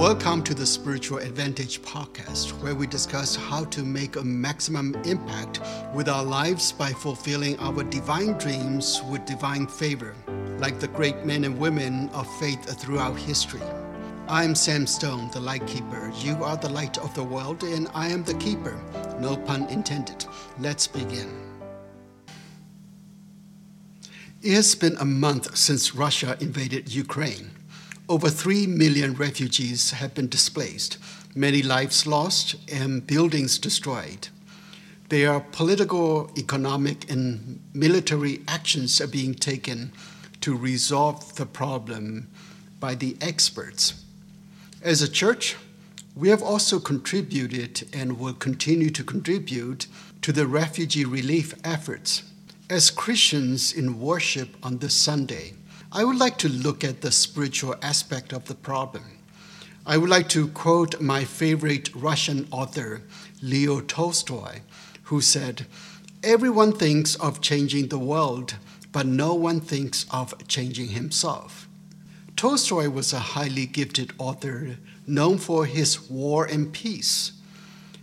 Welcome to the Spiritual Advantage podcast, where we discuss how to make a maximum impact with our lives by fulfilling our divine dreams with divine favor, like the great men and women of faith throughout history. I'm Sam Stone, the light keeper. You are the light of the world, and I am the keeper. No pun intended. Let's begin. It has been a month since Russia invaded Ukraine. Over 3 million refugees have been displaced, many lives lost, and buildings destroyed. There are political, economic, and military actions are being taken to resolve the problem by the experts. As a church, we have also contributed and will continue to contribute to the refugee relief efforts. As Christians in worship on this Sunday, I would like to look at the spiritual aspect of the problem. I would like to quote my favorite Russian author, Leo Tolstoy, who said, Everyone thinks of changing the world, but no one thinks of changing himself. Tolstoy was a highly gifted author known for his War and Peace.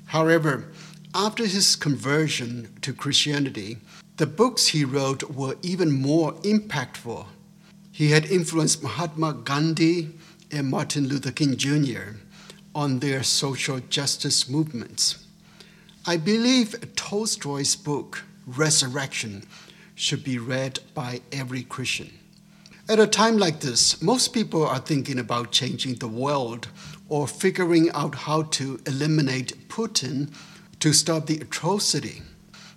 However, after his conversion to Christianity, the books he wrote were even more impactful he had influenced Mahatma Gandhi and Martin Luther King Jr. on their social justice movements. I believe Tolstoy's book, Resurrection, should be read by every Christian. At a time like this, most people are thinking about changing the world or figuring out how to eliminate Putin to stop the atrocity.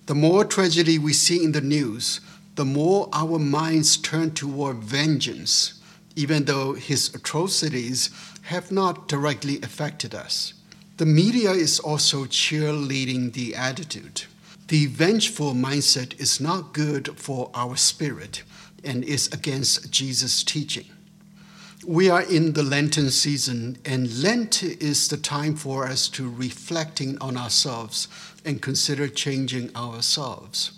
The more tragedy we see in the news, the more our minds turn toward vengeance, even though his atrocities have not directly affected us. The media is also cheerleading the attitude. The vengeful mindset is not good for our spirit and is against Jesus' teaching. We are in the Lenten season, and Lent is the time for us to reflecting on ourselves and consider changing ourselves.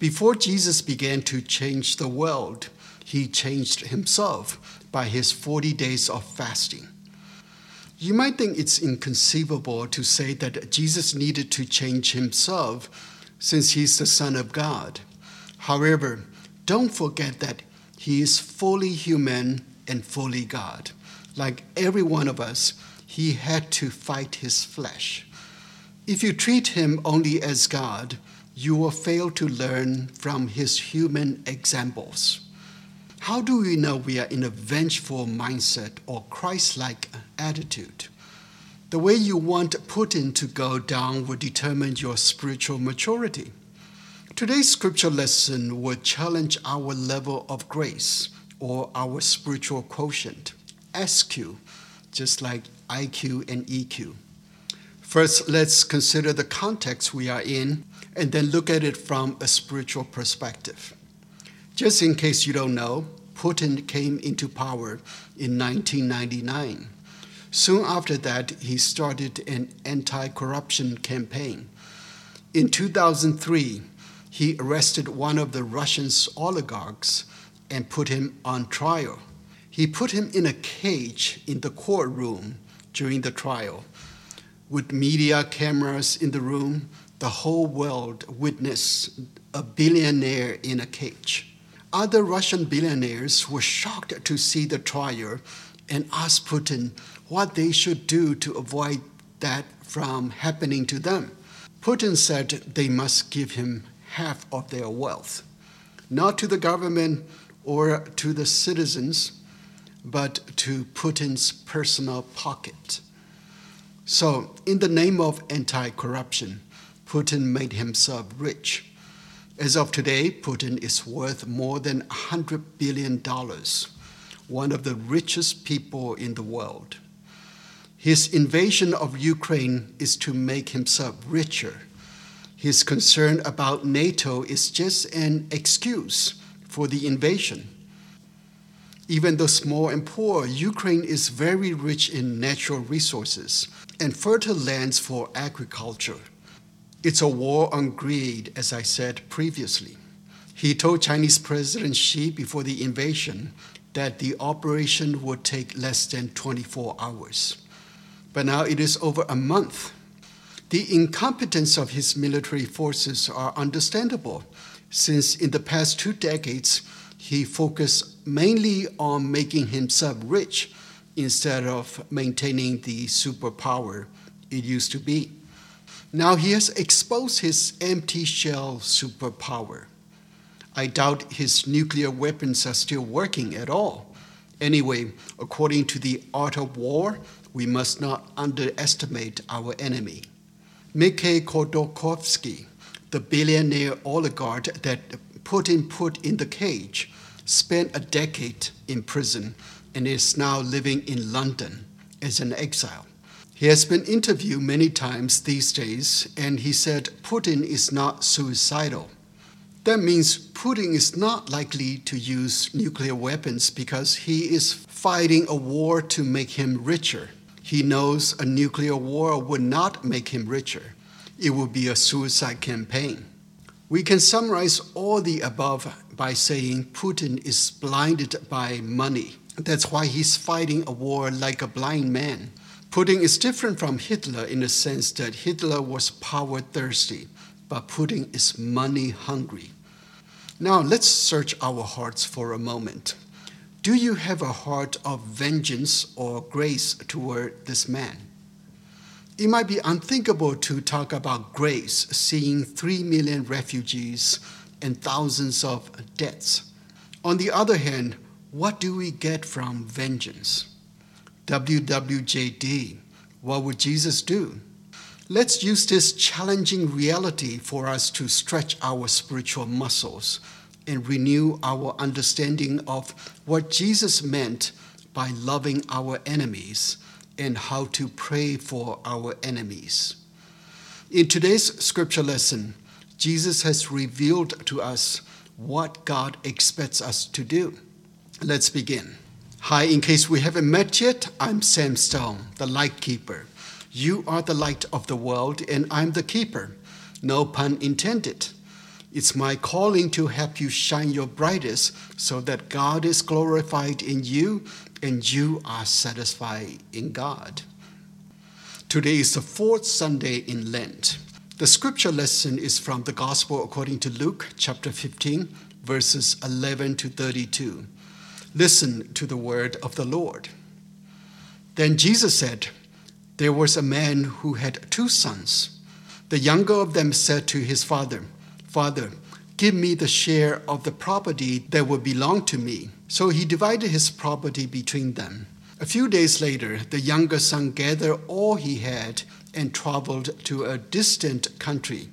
Before Jesus began to change the world, he changed himself by his 40 days of fasting. You might think it's inconceivable to say that Jesus needed to change himself since he's the Son of God. However, don't forget that he is fully human and fully God. Like every one of us, he had to fight his flesh. If you treat him only as God, you will fail to learn from his human examples. How do we know we are in a vengeful mindset or Christ like attitude? The way you want Putin to go down will determine your spiritual maturity. Today's scripture lesson will challenge our level of grace or our spiritual quotient, SQ, just like IQ and EQ. First, let's consider the context we are in and then look at it from a spiritual perspective. Just in case you don't know, Putin came into power in 1999. Soon after that, he started an anti corruption campaign. In 2003, he arrested one of the Russian's oligarchs and put him on trial. He put him in a cage in the courtroom during the trial, with media cameras in the room the whole world witnessed a billionaire in a cage. Other Russian billionaires were shocked to see the trial and asked Putin what they should do to avoid that from happening to them. Putin said they must give him half of their wealth, not to the government or to the citizens, but to Putin's personal pocket. So, in the name of anti corruption, Putin made himself rich. As of today, Putin is worth more than $100 billion, one one of the richest people in the world. His invasion of Ukraine is to make himself richer. His concern about NATO is just an excuse for the invasion. Even though small and poor, Ukraine is very rich in natural resources and fertile lands for agriculture. It's a war on greed, as I said previously. He told Chinese President Xi before the invasion that the operation would take less than 24 hours. But now it is over a month. The incompetence of his military forces are understandable, since in the past two decades he focused mainly on making himself rich instead of maintaining the superpower it used to be. Now he has exposed his empty shell superpower. I doubt his nuclear weapons are still working at all. Anyway, according to the art of war, we must not underestimate our enemy. Mikhail Khodorkovsky, the billionaire oligarch that Putin put in the cage, spent a decade in prison and is now living in London as an exile. He has been interviewed many times these days, and he said Putin is not suicidal. That means Putin is not likely to use nuclear weapons because he is fighting a war to make him richer. He knows a nuclear war would not make him richer, it would be a suicide campaign. We can summarize all the above by saying Putin is blinded by money. That's why he's fighting a war like a blind man. Putin is different from Hitler in the sense that Hitler was power thirsty, but Putin is money hungry. Now let's search our hearts for a moment. Do you have a heart of vengeance or grace toward this man? It might be unthinkable to talk about grace, seeing three million refugees and thousands of deaths. On the other hand, what do we get from vengeance? WWJD, what would Jesus do? Let's use this challenging reality for us to stretch our spiritual muscles and renew our understanding of what Jesus meant by loving our enemies and how to pray for our enemies. In today's scripture lesson, Jesus has revealed to us what God expects us to do. Let's begin. Hi, in case we haven't met yet, I'm Sam Stone, the light keeper. You are the light of the world, and I'm the keeper. No pun intended. It's my calling to help you shine your brightest so that God is glorified in you and you are satisfied in God. Today is the fourth Sunday in Lent. The scripture lesson is from the Gospel according to Luke chapter 15, verses 11 to 32. Listen to the word of the Lord. Then Jesus said, There was a man who had two sons. The younger of them said to his father, Father, give me the share of the property that will belong to me. So he divided his property between them. A few days later, the younger son gathered all he had and traveled to a distant country.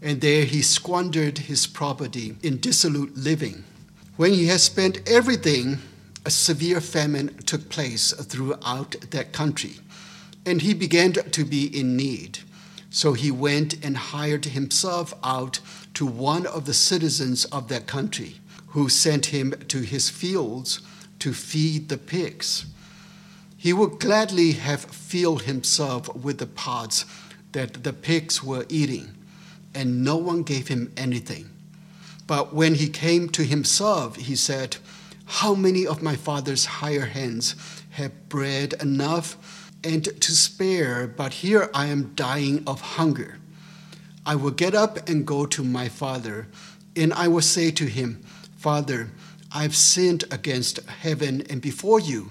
And there he squandered his property in dissolute living. When he had spent everything, a severe famine took place throughout that country, and he began to be in need. So he went and hired himself out to one of the citizens of that country, who sent him to his fields to feed the pigs. He would gladly have filled himself with the pods that the pigs were eating, and no one gave him anything. But when he came to himself, he said, How many of my father's hired hands have bread enough and to spare, but here I am dying of hunger. I will get up and go to my father, and I will say to him, Father, I've sinned against heaven and before you.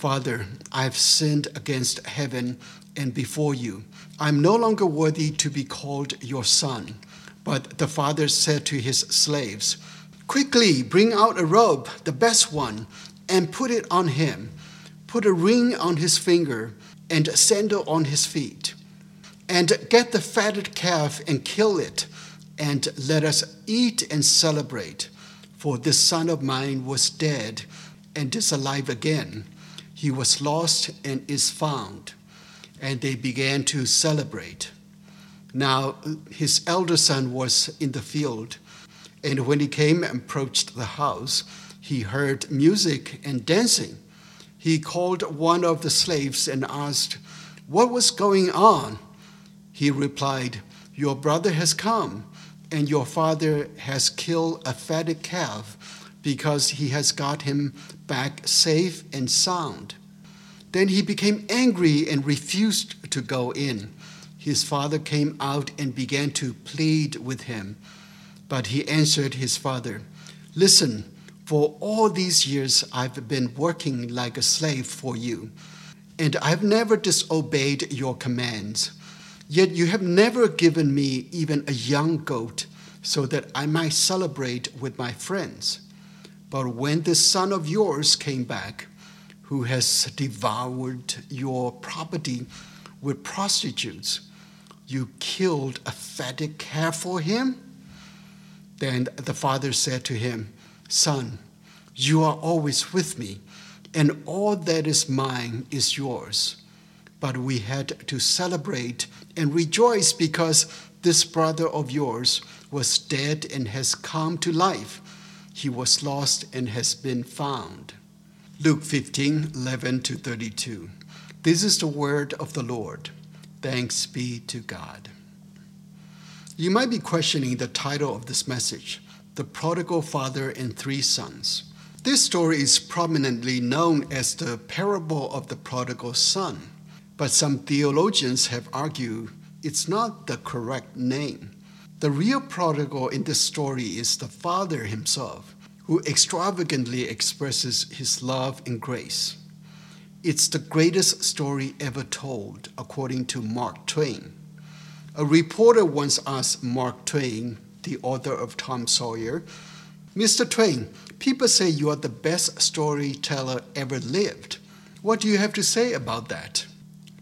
Father, I have sinned against heaven and before you. I am no longer worthy to be called your son. But the father said to his slaves, Quickly bring out a robe, the best one, and put it on him. Put a ring on his finger and a sandal on his feet and get the fatted calf and kill it, and let us eat and celebrate. For this son of mine was dead and is alive again. He was lost and is found. and they began to celebrate. Now, his elder son was in the field, and when he came and approached the house, he heard music and dancing. He called one of the slaves and asked, What was going on? He replied, Your brother has come, and your father has killed a fatted calf because he has got him back safe and sound. Then he became angry and refused to go in. His father came out and began to plead with him. But he answered his father, Listen, for all these years I've been working like a slave for you, and I've never disobeyed your commands. Yet you have never given me even a young goat so that I might celebrate with my friends. But when this son of yours came back, who has devoured your property with prostitutes, you killed a fatted calf for him? Then the father said to him, Son, you are always with me, and all that is mine is yours. But we had to celebrate and rejoice because this brother of yours was dead and has come to life. He was lost and has been found. Luke 15 11 to 32. This is the word of the Lord. Thanks be to God. You might be questioning the title of this message The Prodigal Father and Three Sons. This story is prominently known as the parable of the prodigal son, but some theologians have argued it's not the correct name. The real prodigal in this story is the father himself, who extravagantly expresses his love and grace. It's the greatest story ever told, according to Mark Twain. A reporter once asked Mark Twain, the author of Tom Sawyer, Mr. Twain, people say you are the best storyteller ever lived. What do you have to say about that?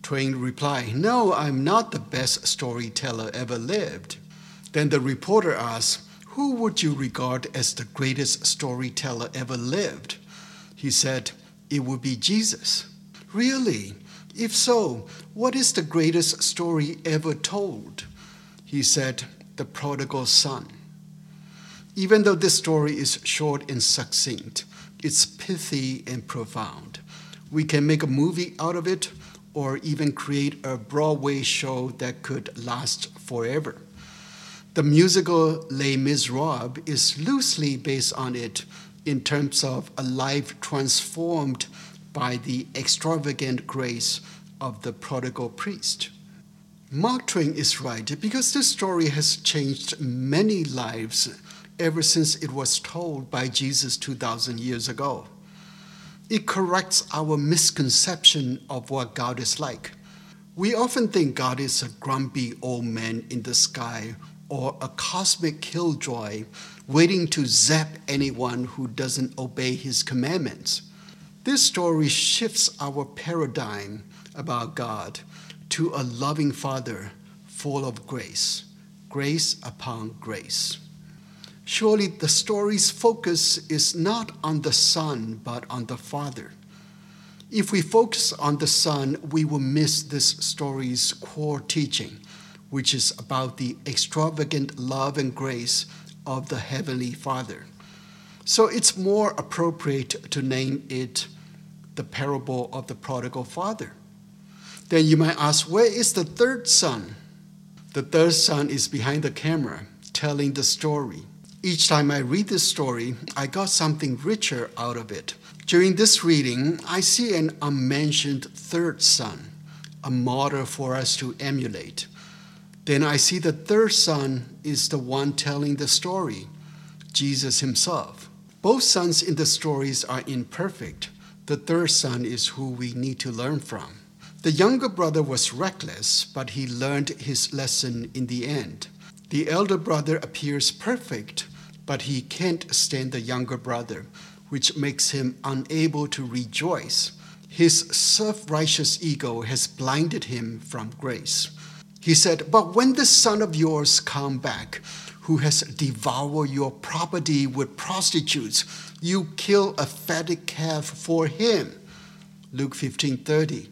Twain replied, No, I'm not the best storyteller ever lived. Then the reporter asked, Who would you regard as the greatest storyteller ever lived? He said, It would be Jesus. Really? If so, what is the greatest story ever told? He said, The prodigal son. Even though this story is short and succinct, it's pithy and profound. We can make a movie out of it or even create a Broadway show that could last forever. The musical Les Miserables is loosely based on it in terms of a life transformed by the extravagant grace of the prodigal priest. Mark Twain is right because this story has changed many lives ever since it was told by Jesus 2,000 years ago. It corrects our misconception of what God is like. We often think God is a grumpy old man in the sky or a cosmic killjoy waiting to zap anyone who doesn't obey his commandments. This story shifts our paradigm about God to a loving Father full of grace, grace upon grace. Surely the story's focus is not on the Son, but on the Father. If we focus on the Son, we will miss this story's core teaching, which is about the extravagant love and grace of the Heavenly Father. So it's more appropriate to name it the parable of the prodigal father. Then you might ask, where is the third son? The third son is behind the camera, telling the story. Each time I read this story, I got something richer out of it. During this reading, I see an unmentioned third son, a model for us to emulate. Then I see the third son is the one telling the story, Jesus himself. Both sons in the stories are imperfect. The third son is who we need to learn from. The younger brother was reckless, but he learned his lesson in the end. The elder brother appears perfect, but he can't stand the younger brother, which makes him unable to rejoice. His self righteous ego has blinded him from grace. He said, But when the son of yours come back, who has devoured your property with prostitutes, you kill a fatted calf for him. Luke 15 30.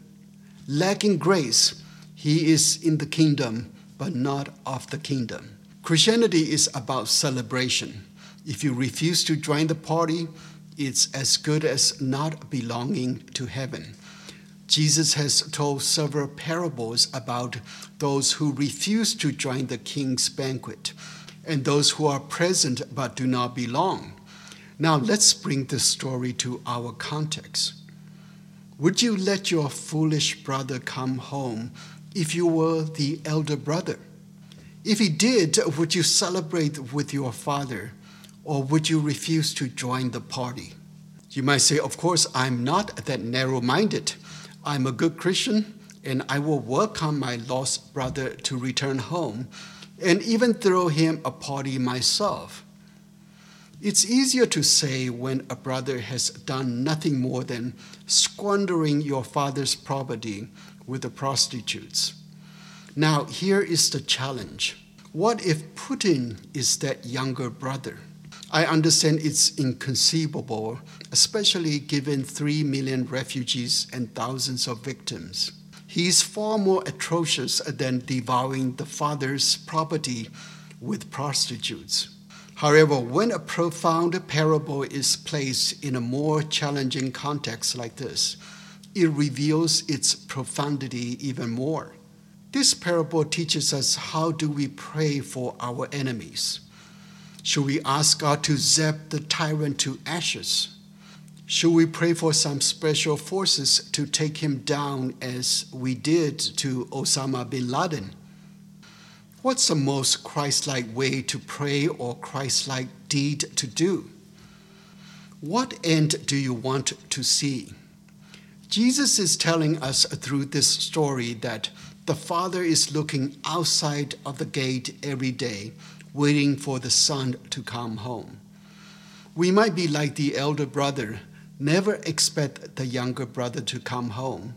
lacking grace, he is in the kingdom, but not of the kingdom. Christianity is about celebration. If you refuse to join the party, it's as good as not belonging to heaven. Jesus has told several parables about those who refuse to join the king's banquet and those who are present but do not belong. Now, let's bring this story to our context. Would you let your foolish brother come home if you were the elder brother? If he did, would you celebrate with your father, or would you refuse to join the party? You might say, Of course, I'm not that narrow minded. I'm a good Christian, and I will welcome my lost brother to return home and even throw him a party myself. It's easier to say when a brother has done nothing more than squandering your father's property with the prostitutes. Now, here is the challenge. What if Putin is that younger brother? I understand it's inconceivable, especially given 3 million refugees and thousands of victims. He is far more atrocious than devouring the father's property with prostitutes. However, when a profound parable is placed in a more challenging context like this, it reveals its profundity even more. This parable teaches us how do we pray for our enemies. Should we ask God to zap the tyrant to ashes? Should we pray for some special forces to take him down as we did to Osama bin Laden? What's the most Christ like way to pray or Christ like deed to do? What end do you want to see? Jesus is telling us through this story that the Father is looking outside of the gate every day waiting for the son to come home. We might be like the elder brother, never expect the younger brother to come home,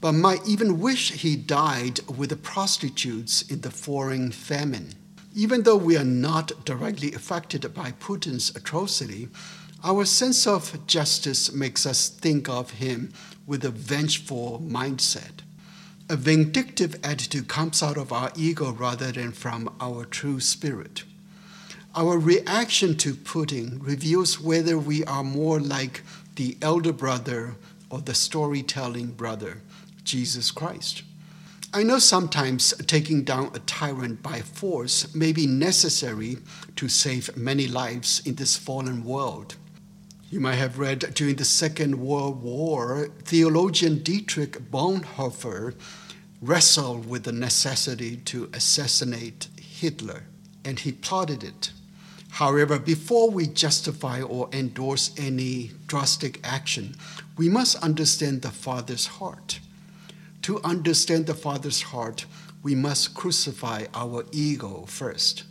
but might even wish he died with the prostitutes in the foreign famine. Even though we are not directly affected by Putin's atrocity, our sense of justice makes us think of him with a vengeful mindset. A vindictive attitude comes out of our ego rather than from our true spirit. Our reaction to Putin reveals whether we are more like the elder brother or the storytelling brother, Jesus Christ. I know sometimes taking down a tyrant by force may be necessary to save many lives in this fallen world. You might have read during the Second World War, theologian Dietrich Bonhoeffer wrestled with the necessity to assassinate Hitler, and he plotted it. However, before we justify or endorse any drastic action, we must understand the Father's heart. To understand the Father's heart, we must crucify our ego first.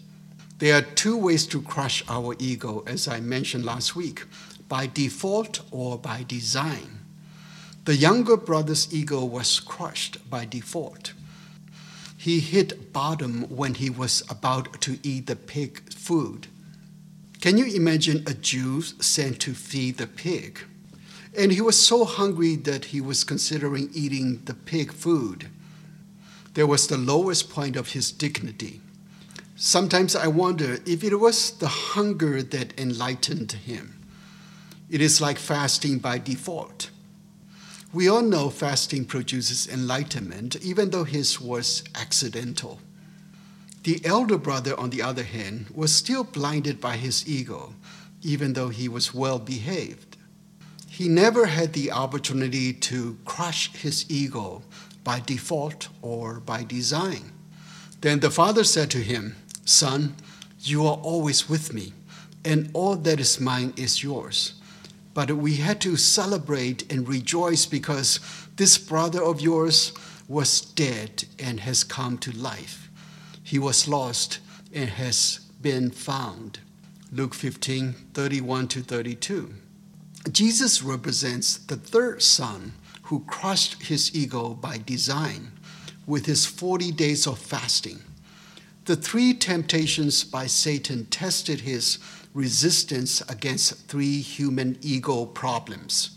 There are two ways to crush our ego, as I mentioned last week by default or by design. The younger brother's ego was crushed by default. He hit bottom when he was about to eat the pig food. Can you imagine a Jew sent to feed the pig? And he was so hungry that he was considering eating the pig food. There was the lowest point of his dignity. Sometimes I wonder if it was the hunger that enlightened him. It is like fasting by default. We all know fasting produces enlightenment, even though his was accidental. The elder brother, on the other hand, was still blinded by his ego, even though he was well behaved. He never had the opportunity to crush his ego by default or by design. Then the father said to him, Son, you are always with me, and all that is mine is yours. But we had to celebrate and rejoice because this brother of yours was dead and has come to life. He was lost and has been found. Luke 15 31 to 32. Jesus represents the third son who crushed his ego by design with his 40 days of fasting. The three temptations by Satan tested his resistance against three human ego problems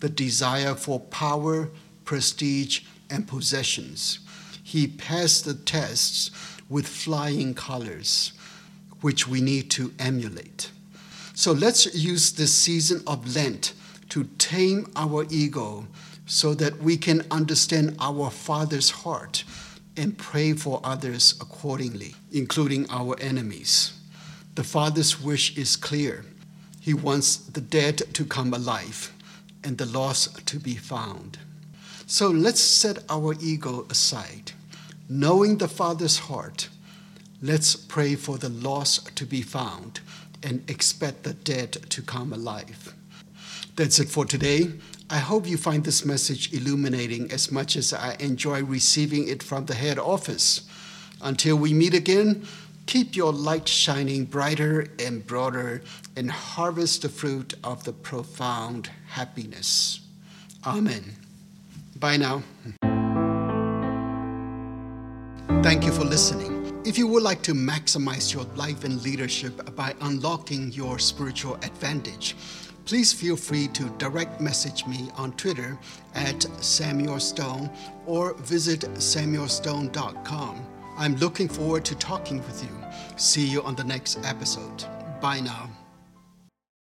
the desire for power, prestige, and possessions. He passed the tests with flying colors, which we need to emulate. So let's use this season of Lent to tame our ego so that we can understand our Father's heart and pray for others accordingly, including our enemies. The Father's wish is clear. He wants the dead to come alive and the lost to be found. So let's set our ego aside. Knowing the Father's heart, let's pray for the lost to be found and expect the dead to come alive. That's it for today. I hope you find this message illuminating as much as I enjoy receiving it from the head office. Until we meet again, keep your light shining brighter and broader and harvest the fruit of the profound happiness. Amen. Bye now. Thank you for listening. If you would like to maximize your life and leadership by unlocking your spiritual advantage, please feel free to direct message me on Twitter at Samuel Stone or visit samuelstone.com. I'm looking forward to talking with you. See you on the next episode. Bye now.